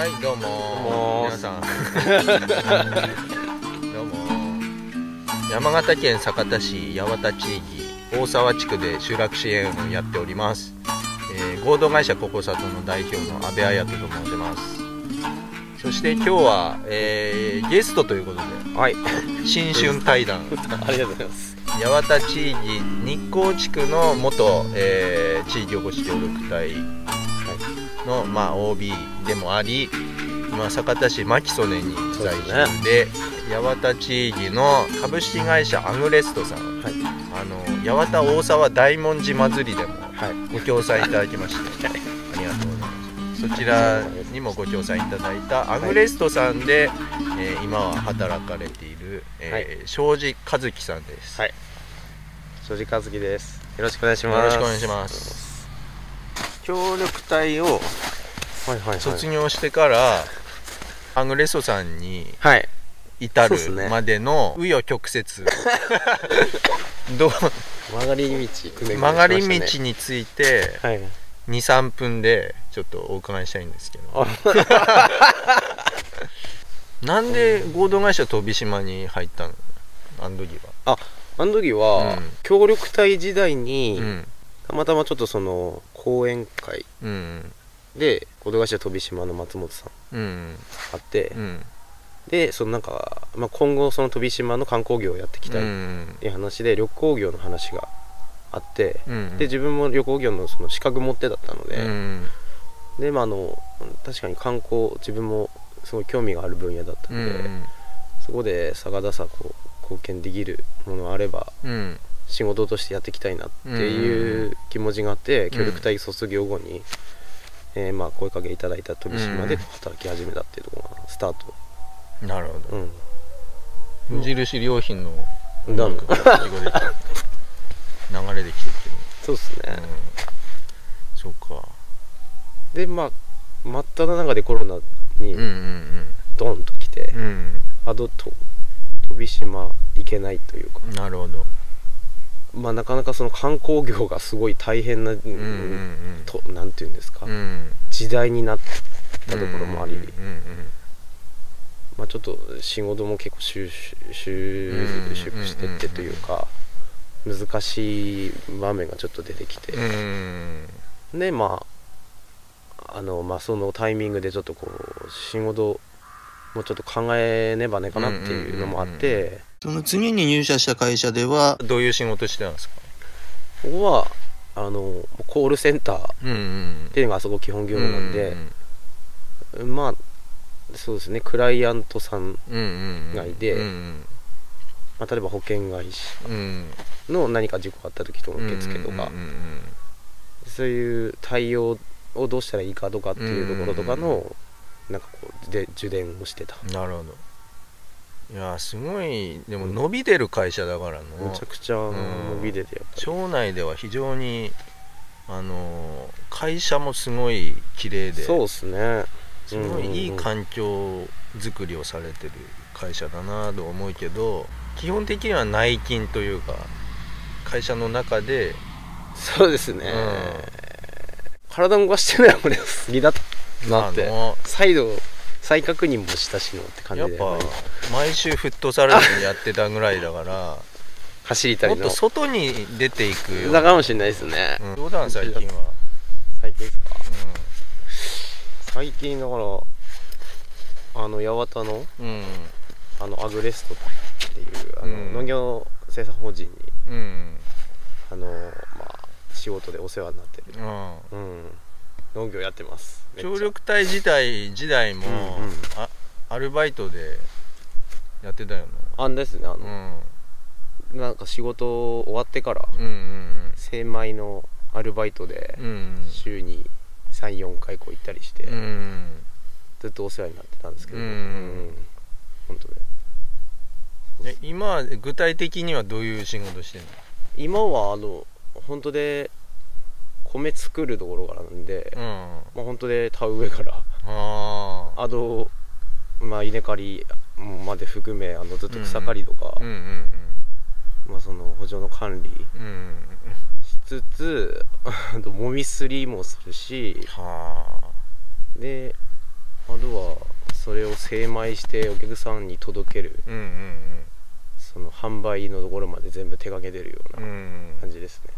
はいどうも。も。皆さん。どうも。山形県酒田市八幡地域大沢地区で集落支援をやっております、えー合同会社ココサトの代表の阿部彩人と申します。そして今日は、えーゲストということではい。新春対談。ありがとうございます。八幡地域日光地区の元、えー地域おこし協力隊の、まあ、OB でもあり今酒田市牧曽根に在住で八幡地域の株式会社アグレストさん。はい。あの八幡大沢大文字祭りでもはい。ご協賛いただきまして ありがとうございます。そちらにもご協賛いただいたアグレストさんで、えー今は働かれている、えー庄司和樹さんです、はい。庄司和樹です。よろしくお願いします。よろしくお願いします協力隊をはいはいはい。卒業してから、アグレストさんにはい。至るまでの紆余曲折。どう曲がり道くねくね。曲がり道についてはい。23分でちょっとお伺いしたいんですけど。あ なんで合同会社飛島に入ったの？あの時は。あの時は、うん。協力隊時代に、うん。たまたまちょっとその講演会うんで合同会社飛島の松本さんうんあって、うん。でそのなんか、まあ、今後その飛島の観光業をやっていきたいっうん。ていう話で旅行業の話があって、うんで自分も旅行業のその資格持ってだったので、うんでまああの確かに観光自分もすごい興味がある分野だったうので、んそこで逆田さこう貢献できるものがあればうん仕事としてやっていきたいなっていう気持ちがあって、ん。協力隊卒業後に、えーまあ声かけいただいた飛島で働き始めたっていうところがスタート、なるほど。うん、無印良品のだ。音楽が流れてきてるそうですね。うん、そうか。でまあ真っ只中でコロナにドンと来て、うん。あとと飛島行けないというか。うんなるほどまあなかなかその観光業がすごい大変な、うんうんうん。となんていうんですか、うん。時代になったところもあり、うんうんまあ、ちょっと仕事も結構収縮してってというか、難しい場面がちょっと出てきて、うんうんでまああのまあそのタイミングでちょっとこう仕事もうちょっと考えねばねかなっていうのもあっうんうんてその次に入社した会社ではどういう仕事してたんですか？ここはあのコールセンターっうんうん。ていうのがあそこ基本業務なんで、まあそうですねクライアントさん、うんうんうん。がいてうんまあ、例えば保険会社うん。の何か事故があった時との受付とか、うんうんそういう対応をどうしたらいいかとかっていうところとかの、なんかこうで受電をしてた。うんなるほどいやすごいでも伸びてる会社だからのめちゃくちゃ伸び出てやっぱり。町内では非常にあの会社もすごい綺麗でそうですね。すごいいい環境づくりをされてる会社だなと思うけど基本的には内勤というか会社の中で、そうですね、うん。体動かしてないのが好きだなって。再度再確認もしたしのって感じでやっぱ毎週フットサルやってたぐらいだから走りたりの。もっと外に出ていくよ、だかもしれないですね、うん、どうだん最近は、最近ですか？う最近だからあの八幡のんうん。あのアグレストっていうあの、うん。農業生産法人にうん。あのまあ仕事でお世話になってる。うん。うん農業やってます。協力隊時代時代も、うんうん。あアルバイトでやってたよあんですねあな、の、なんか仕事終わってからうん、うんうん。精米のアルバイトでうんうん。週に34回こう行ったりして、うんずっとお世話になってたんですけど、うん本当ねえ今は具体的にはどういう仕事してんの？今はあの本当で米作るところからなんで、うん。まあ、本当で田植えからあああと、まあ、稲刈りまで含めあのずっと草刈りとか、うんうんまあ、その補助の管理うんうんしつつあともみすりもするしはあ。であとを精米してお客さんに届けるうんうんその販売のところまで全部手掛けてるよううんうなん。感じですね、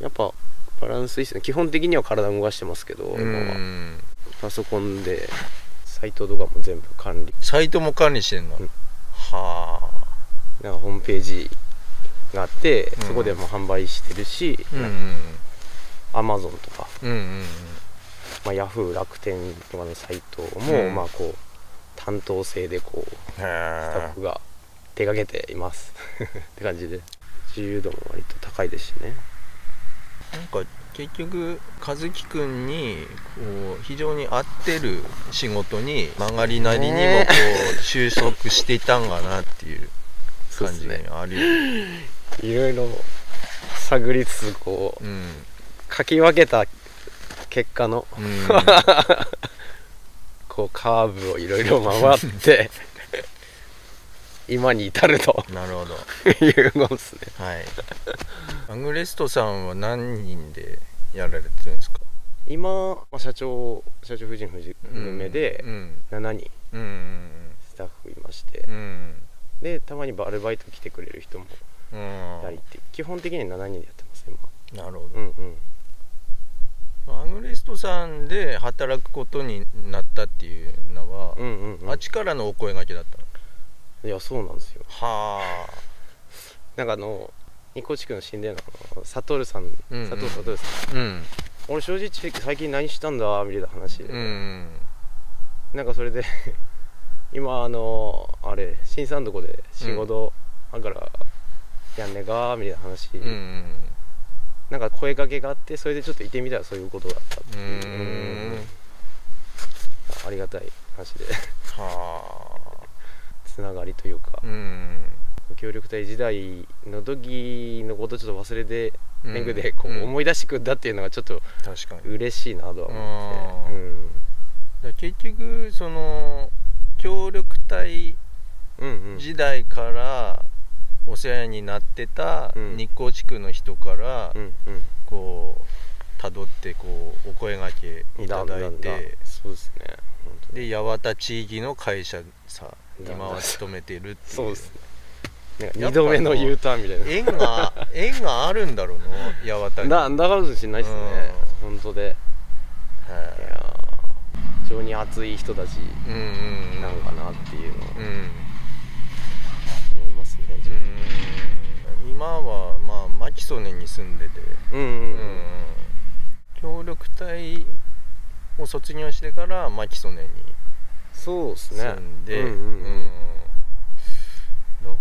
やっぱバランスいいですね。基本的には体動かしてますけど、う今はん。パソコンでサイトとかも全部管理。サイトも管理してんの、うん。はあ。なんかホームページがあって、うん。そこでも販売してるし、うんうん。アマゾンとか、うんうんうん。まあ、ヤフー楽天とかのサイトも、うん。まあこう担当制でこうスタへッフが手掛けています。って感じで。自由度も割と高いですしね。えなんか結局和樹くんにこう非常に合ってる仕事に曲がりなりにもこねう収束していたんかなっていう感じがあるよね。いろいろ探りつつこううん。書き分けた結果のうん。こうカーブをいろいろ回って今に至ると。なるほど。いうのですね。はい。アグレストさんは何人でやられてるんですか？今、まあ、社長社長夫人夫人目でうん7人うんうんスタッフいまして。うん。うんでたまにアルバイト来てくれる人もうん。いたりって。基本的には7人でやってます今。なるほど、うんうん。アグレストさんで働くことになったっていうのは、うんうんうん。あっちからのお声がけだったの？いやそうなんですよ。はあ。なんかあの日光地区の神殿のサトルさんうんうん。佐藤悟さんうん。俺正直最近何したんだみたいな話で、うんなんかそれで 今あのあれ新さんとこで仕事あるからやんねえかみたいな話、うんうん。なんか声かけがあってそれでちょっといてみたらそういうことだったってう。いうありがたい話で。はあつながりというかうん。協力隊時代の時のことちょっと忘れてうん。めぐでこううん。思い出してくんだっていうのがちょっと確かに。嬉しいなとは思って、あーだ結局その協力隊うん、うん。うん時代からお世話になってたうん。日光地区の人からうんうん。こうたどってこうお声がけいただいて。そうですね。で八幡地域の会社さ今は勤めてるっていう。そうですね。なんかやっぱ2度目の U ターンみたいな。縁が縁があるんだろうな八幡に。だだからかもしれないですね。本当で。い。へやー非常に熱い人たちなんかなっていうのをうん。思いますね自分。うん。今はまあ牧曽根に住んでて。うんうんううん。ん協力隊を卒業してから牧曽根にそうですね。住んで、うんうんうん。だか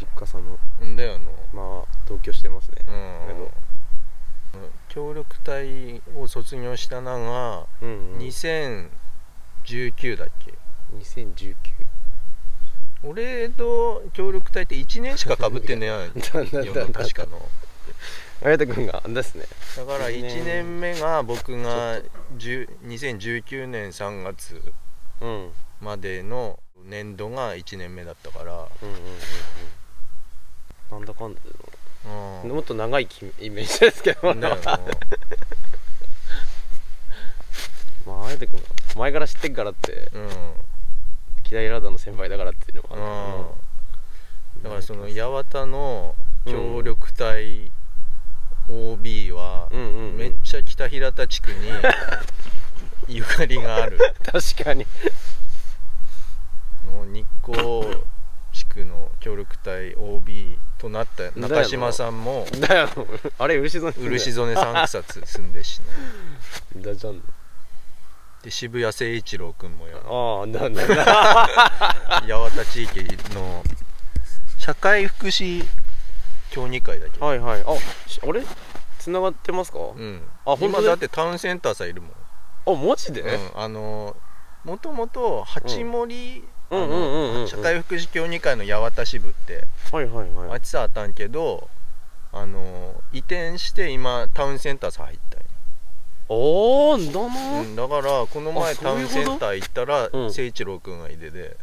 実家さんのらんだよな。まあ同居してますね。うん。協力隊を卒業したのがうんうん。2019だっけ？2019俺と協力隊って1年しかかぶってねえよ。確かの。綾田君がですね。だから1年目が僕が10 2019年3月うんうんまでの年度が1年目だったから、うんうんうんなんだかんだでもっと長いきイメージですけど。だよなまあ綾田君が前から知ってっからってうん。キライラーダの先輩だからっていうのもあるだからその八幡の協力隊 OB はうんうんうん。めっちゃ北平田地区に ゆかりがある。確かに。の日光地区の協力隊 OB となった中島さんもだよ。あれ漆園漆曽根三草住んでしね。だじゃんで渋谷誠一郎君もやああなんだ。八幡地域の社会福祉協議会だけど、はいはい。あしあれ？繋がってますか、うん、あ今だってタウンセンターさんいるもん、あマジで、うん、あのもともと八森、うん。うんうんうんうん社会福祉協議会の八幡支部ってはいはいあはい。っちさあったんけどあの移転して今タウンセンターさん入ったんよおおだな、うん、だからこの前あタウンセンター行ったらうん。誠一郎君がいてで、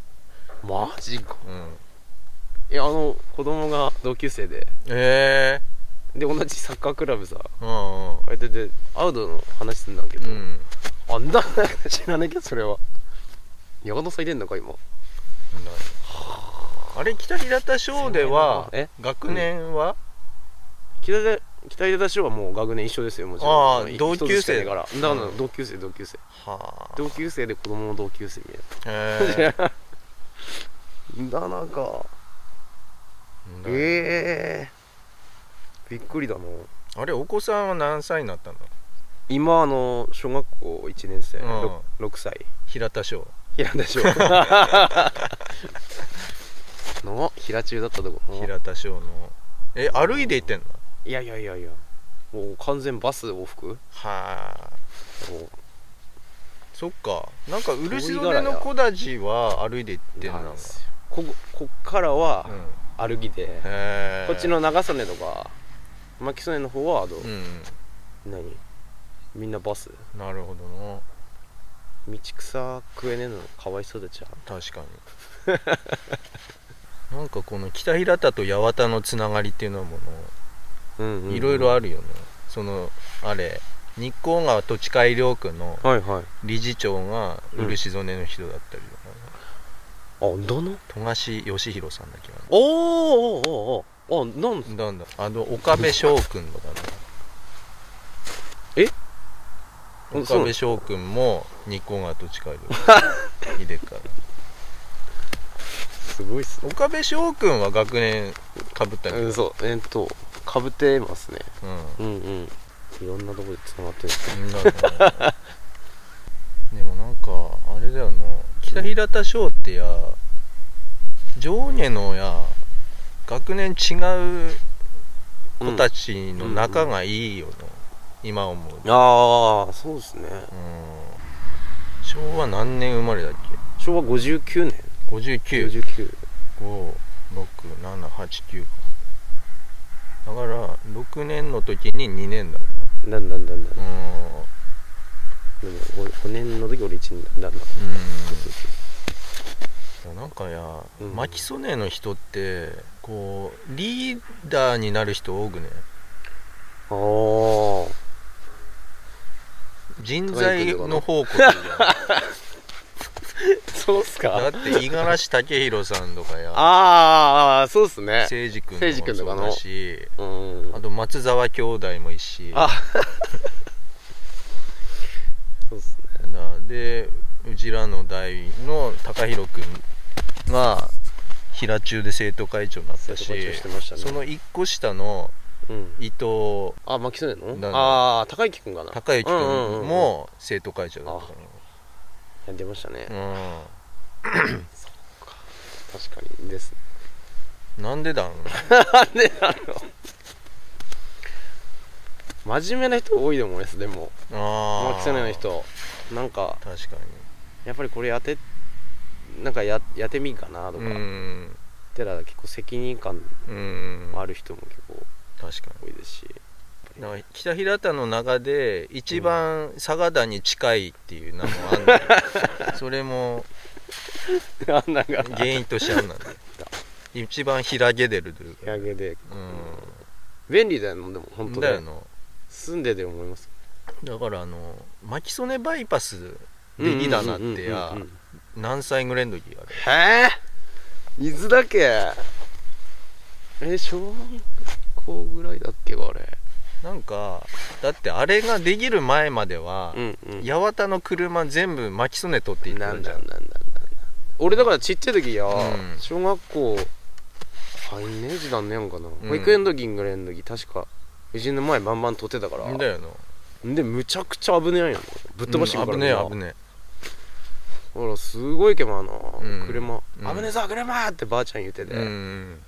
マジか。うん、いやあの子供が同級生で。えで同じサッカークラブさ。えー、あれででアウトの話すんだけど、うんうんあんだ知らないけどそれは。ヤガ咲いてんのか今。あれ北平田小ではえ？学年は、北出北出田賞はもう学年一緒ですよもちろん。あー一つ同級生しから。だから。うん。同級生同級生。はあ。同級生で子供の同級生みたいへ なだなんかえええ。びっくりだな。あれお子さんは何歳になったの？今あの小学校1年生、うん。6, 6歳。平田小平田小 の平中だったとこ。の。平田小の。え歩いて行ってんの？いやいやいやいや。もう完全バス往復？はあ。そっか。なんか漆戸の子たちは歩いて行ってんの？こここっからはうん。歩きで、へえこっちの長曽根とか牧曽根の方はあの、うん。何？みんなバス？なるほどな。道草食えねえのかわいそうだじゃん確かに。なんかこの北平田と八幡のつながりっていうのもうんうんうん。いろいろあるよね、そのあれ日光川土地改良区の理事長が漆曽根の人だったりとか、あどの？富樫義弘さんだっけな。おーおーおーおー。あなんなんだあの岡部翔君とかねえ岡部翔君も日光川土地改良いでっ から。すごいっすね。岡部翔君は学年かぶったりうんそう。えっとかぶってますね。うん。うんうん。いろんなとこでつながってる。うん。なるほどでもなんかあれだよな。北平田小ってや上下のや学年違う子たちの仲がいいよな、今思うと。ああそうですね。うん。昭和何年生まれだっ昭和59年。け59 59 56789か。だから6年の時に2年だもだんだんだんだ。んん。なでも 5, 年の時俺1年だん。だん。うんうんなんかや、うん。牧曽根の人ってこうリーダーになる人多くね。ああ人材の宝庫っていうそうっすじゃんだかって五十嵐武弘さんとかや。ああそうっすね。誠司君誠司もそうだし。うん。あと松沢兄弟もいいし。あ。そうっすね。だでうちらの代の高弘君が平中で生徒会長になったし生徒会長してましたね。その一個下のうん伊藤。あ牧曽根の？だ。ああ高之君かな。孝之うんうんうんうん君も生徒会長だったやってましたね。の確かにですなんでだろうなんでだろう。真面目な人多いと思いますでも。ああ牧曽根の人。なんか確かやっぱりこれやってなんかややってみんかなとか、にうん。てら結構責任感うん。ある人も結構確か多いですし、にだから北平田の中で一番佐賀田に近いっていう名もあんだよ。それもあんなが。原因としてあんなんだよ。一番開けてるというか。う便利だよでも本ん当ね。だよな。住んでて思います。だからあの牧曽根バイパスできだなってやうんうんうんうん何歳ぐらいの時あれへえ。伊豆だっけ。え小学校ぐらいだっけあれ。なんかだってあれができる前までは、うんうん。八幡の車全部牧曽根取っていったじゃん。なんだなんだ俺だからちっちゃい時や、うん。小学校入んねえ時だんねやんかな、ん。保育園の時ぐらいの時確かうちの前バンバン撮ってたから。だよな。でむちゃくちゃ危ねえんやんぶっ飛ばしてくからうん危ねえ危ねほらすごいけまあな、うん。車、うん。危ねえぞ車ってばあちゃん言ってて、えうん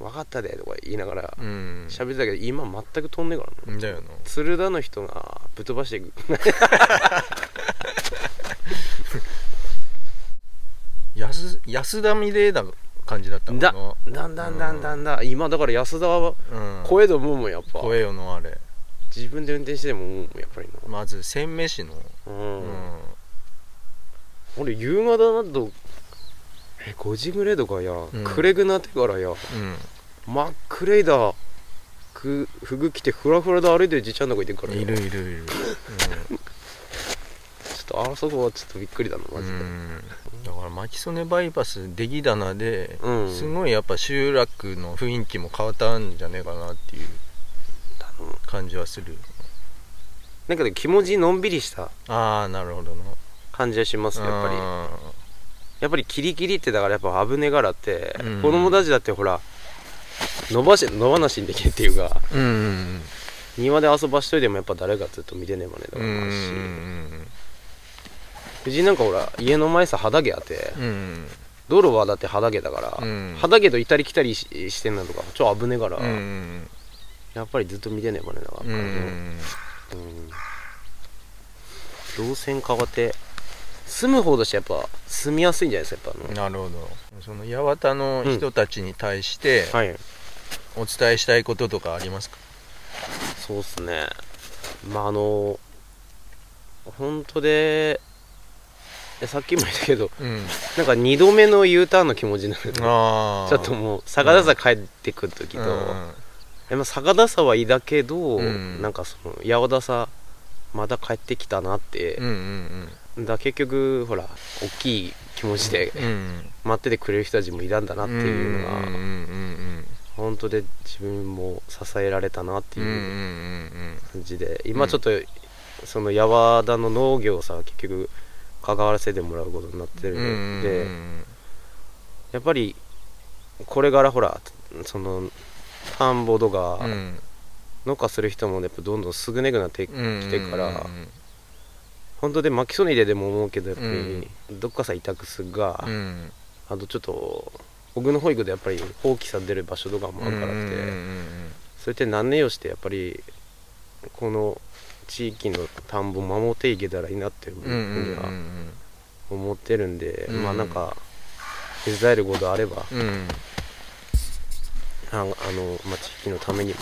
分かったでとか言いながらうん。喋ってたけど今全く飛んねえからなだよな。鶴田の人がぶっ飛ばしていく。安安田美玲だ感じだったもんな。だだんだんだんだんだ。ん。今だから安田はうん。声で思うもんやっぱ。声よのあれ。自分で運転してでも思うもんやっぱりまず鮮明市の。なう、うんん。俺夕方だとえ5時ぐらいとかや、ん。暗くなってからや。うん。真っ暗いだ。く服着てフラフラで歩いてるじいちゃんとかいてるからいるいるいる。ちょっとあそこはちょっとびっくりだなマジで、うんうん巻曽根バイパス出来棚で、うん。すごいやっぱ集落の雰囲気も変わったんじゃねえかなっていう感じはする。なんかね気持ちのんびりしたああなるほどな。感じはしますねやっぱり。あやっぱりキリキリってだからやっぱ危ねがらって、うん。子供たちだってほら伸ばし野放しにできるっていうかーうんうん。庭で遊ばしといてもやっぱ誰がずっと見てねえまねだうんからし、うん藤井なんかほら家の前さ畑あってうんうん道路はだって畑だから、うん。畑と行ったり来たりししてんのとか超危ねえから、うんうんやっぱりずっと見てねえまねだから、うんうんうん。動線変わって住む方としてやっぱ住みやすいんじゃないですかやっぱなるほど。その八幡の人たちに対してはい。お伝えしたいこととかありますか、そうっすね。まああの本当でえさっきも言ったけどうん。なんか2度目の U ターンの気持ちになるああちょっともう逆田さ帰ってくる時と、でも逆田さはいいだけど、うん。なんかその八幡さまだ帰ってきたなってうん、うんうんだ結局ほら大きい気持ちで待っててくれる人たちもいたんだなっていうのが、本当で自分も支えられたなっていう感じで、今ちょっとその八幡の農業をさ結局関わらせてもらうことになってるうんうんんで、うん。やっぱりこれからほらその田んぼとかうん。農家する人もやっぱどんどん少なくなってきうんてから、うん本当で巻きそうにででも思うけどやっぱり、うん。どっかさ委託すが、うん。あとちょっと僕の保育でやっぱり放棄されてる場所とかもあるからって、そうやって何年をしてやっぱりこの地域の田んぼを守っていけたらいいなっていうふうには思ってるんで、うん。まあなんか手伝えることあれば、ああの、まあ、地域のためにも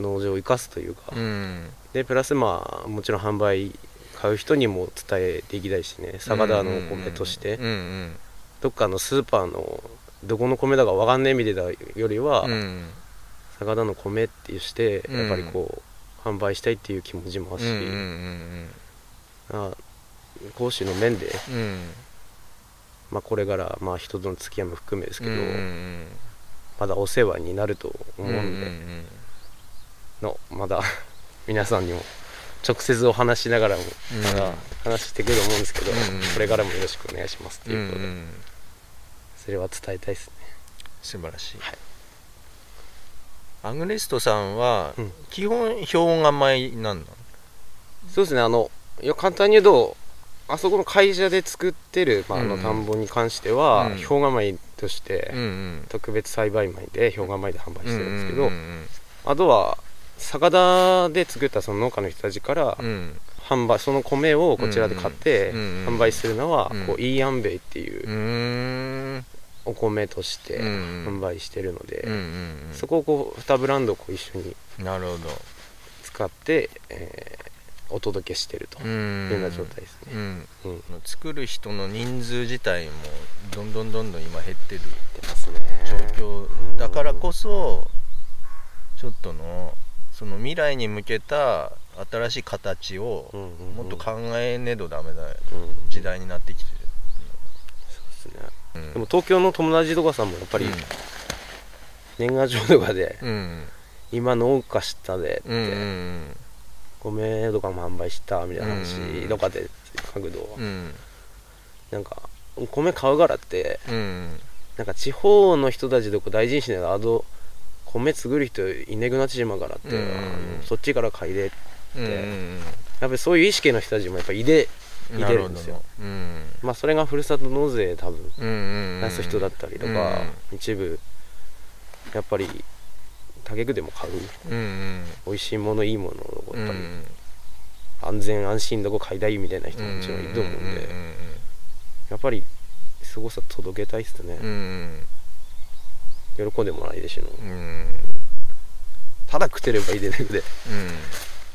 農場を生かすというか、うん。でプラスまあもちろん販売買う人にも伝えていきたいしね。佐賀田のお米として、どっかのスーパーのどこの米だか分かんねえみたいなよりは、うん。佐賀田の米ってしてうん。やっぱりこう、販売したいっていう気持ちもあるし、講師の面で、うん。うんまあ、これからまあ人との付き合いも含めですけど、まだお世話になると思うんうんで、のまだ皆さんにも直接お話しながらも話してくると思うんですけど、うんうんこれからもよろしくお願いしますってうんういうことで、んそれは伝えたいですね。素晴らしい、はい。アグネストさんはうん。基本氷河米なんだそうですねあのいや簡単に言うとあそこの会社で作ってる、まあ、あうんうん。の田んぼに関しては、うん。氷河米として、うんうん。特別栽培米で氷河米で販売してるんですけど、うんうん。あとは酒田で作ったその農家の人たちから販売その米をこちらで買って販売するのはうん。こうイーアンベイっていうお米として販売してるので、そこをこう2ブランドをこう一緒に使って、えーお届けしてるとういうんような状態ですね、うん。うん。作る人の人数自体もどんどんどんどん今減ってる。状況だからこそちょっとのその未来に向けた新しい形をもっと考えねえとダメだうん。時代になってきてそうですね。る、うん。でも東京の友達とかさんもやっぱり年賀状とかで今農家したでって、うんうん米とかも販売したみたいな話うんとかで書くと、うん。うんなんか米買うからってうんなんか地方の人たちとこ大事にしないとあと米作る人いなくなってしまうからって、うんあのそっちから買いでうんうんやっぱりそういう意識の人たちもやっぱいでうんいてるんですよ。うん。まあそれがふるさと納税多分うんうん出す人だったりとか、一部やっぱり竹具でも買う。うんうん。美味しいものいいものをうんやっぱり。安全安心どこ買いたいみたいな人ももちろんいると思うんで、やっぱりすごさ届けたいっすね、うんうん喜んでもらいでしょうん。うんただ食ってればいいでなくて。うん。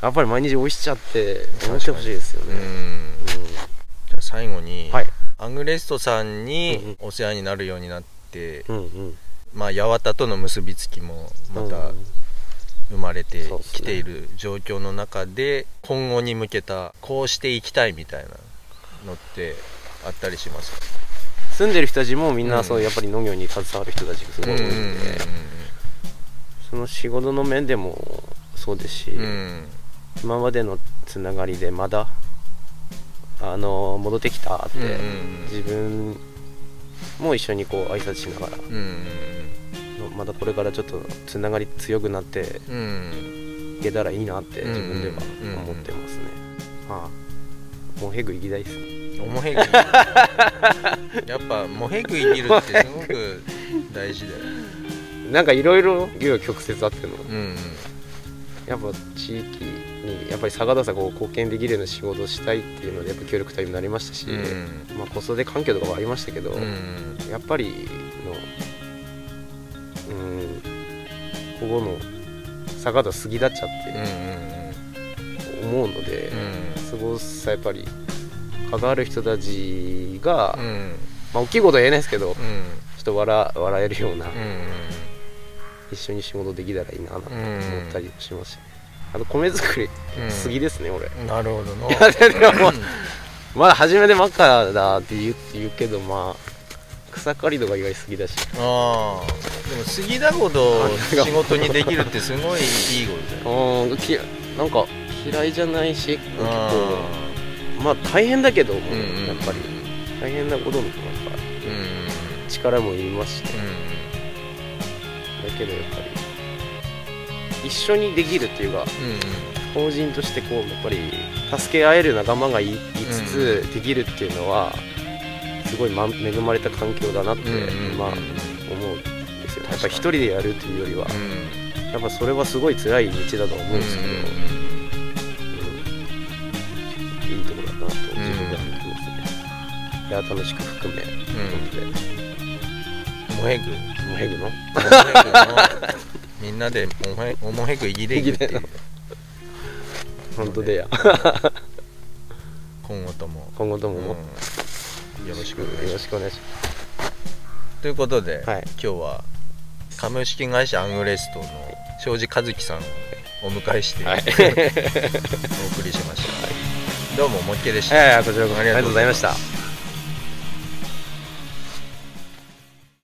やっぱり毎日美味しちゃって思ってほしいですよね、うん。じゃあ最後に、はい。アングレストさんにお世話になるようになって、うんうん。まあ八幡との結びつきもまたうん生まれてきている状況の中で今後に向けたこうしていきたいみたいなのってあったりしますか？住んでる人たちもみんうなんそうやっぱり農業に携わる人たちがすごい多いんで、その仕事の面でもそうですし、今までのつながりでまだあの戻ってきたって、自分も一緒にこう挨拶しながらまだこれからちょっとつながり強くなっていけたらいいなって自分ではうん思ってますね、まあもうヘグ行きたいですねおもへぐやっぱもへぐ生きるってすごく大事だよ。なんかいろいろ紆余曲折あっての。うんやっぱ地域にやっぱり坂田さんこう貢献できるような仕事をしたいっていうのでやっぱ協力隊になりましたし、うんまあ、子育て環境とかもありましたけど、うんやっぱりのうんここの坂田杉立っちゃうんって思うので、うん。すごさやっぱり関わる人たちが、うん。うんまあ大きいことは言えないですけど、うん。ちょっと笑笑えるような、うん。一緒に仕事できたらいいななんてうん思ったりもしますし、あと米作り、うん杉ですね俺。なるほど。の いやでもまだ初めて真っ赤だって言う言うけどまあ草刈りとか意外杉だし。ああ。でも杉だほど仕事にできるってすごいいいことだようんきなんか嫌いじゃないし結構あまあ大変だけど、んうん。やっぱり。大変なこともやっぱーうん。力もいりますし、うだけどやっぱり一緒にできるっていうかん法人としてこうやっぱり助け合える仲間がいいつつできるっていうのはすごい、ま、恵まれた環境だなって、うんうんまあ思うんですよ。やっぱ一人でやるというよりは、うん。やっぱそれはすごい辛い道だと思うんですけど、いや楽しく含め、うん。本おもへぐ当でもうヘグのみんなでおもへおもへぐいぎれぐっていう。本当でや。今後とも。今後ともも、うん。よろしくお願いします。よろしくお願いしまということで、はい。今日は株式会社アングレストの庄司和樹さんをお迎えして、すはい。お送りしました、どうももっけでした、こちらこそ。ありがとうございました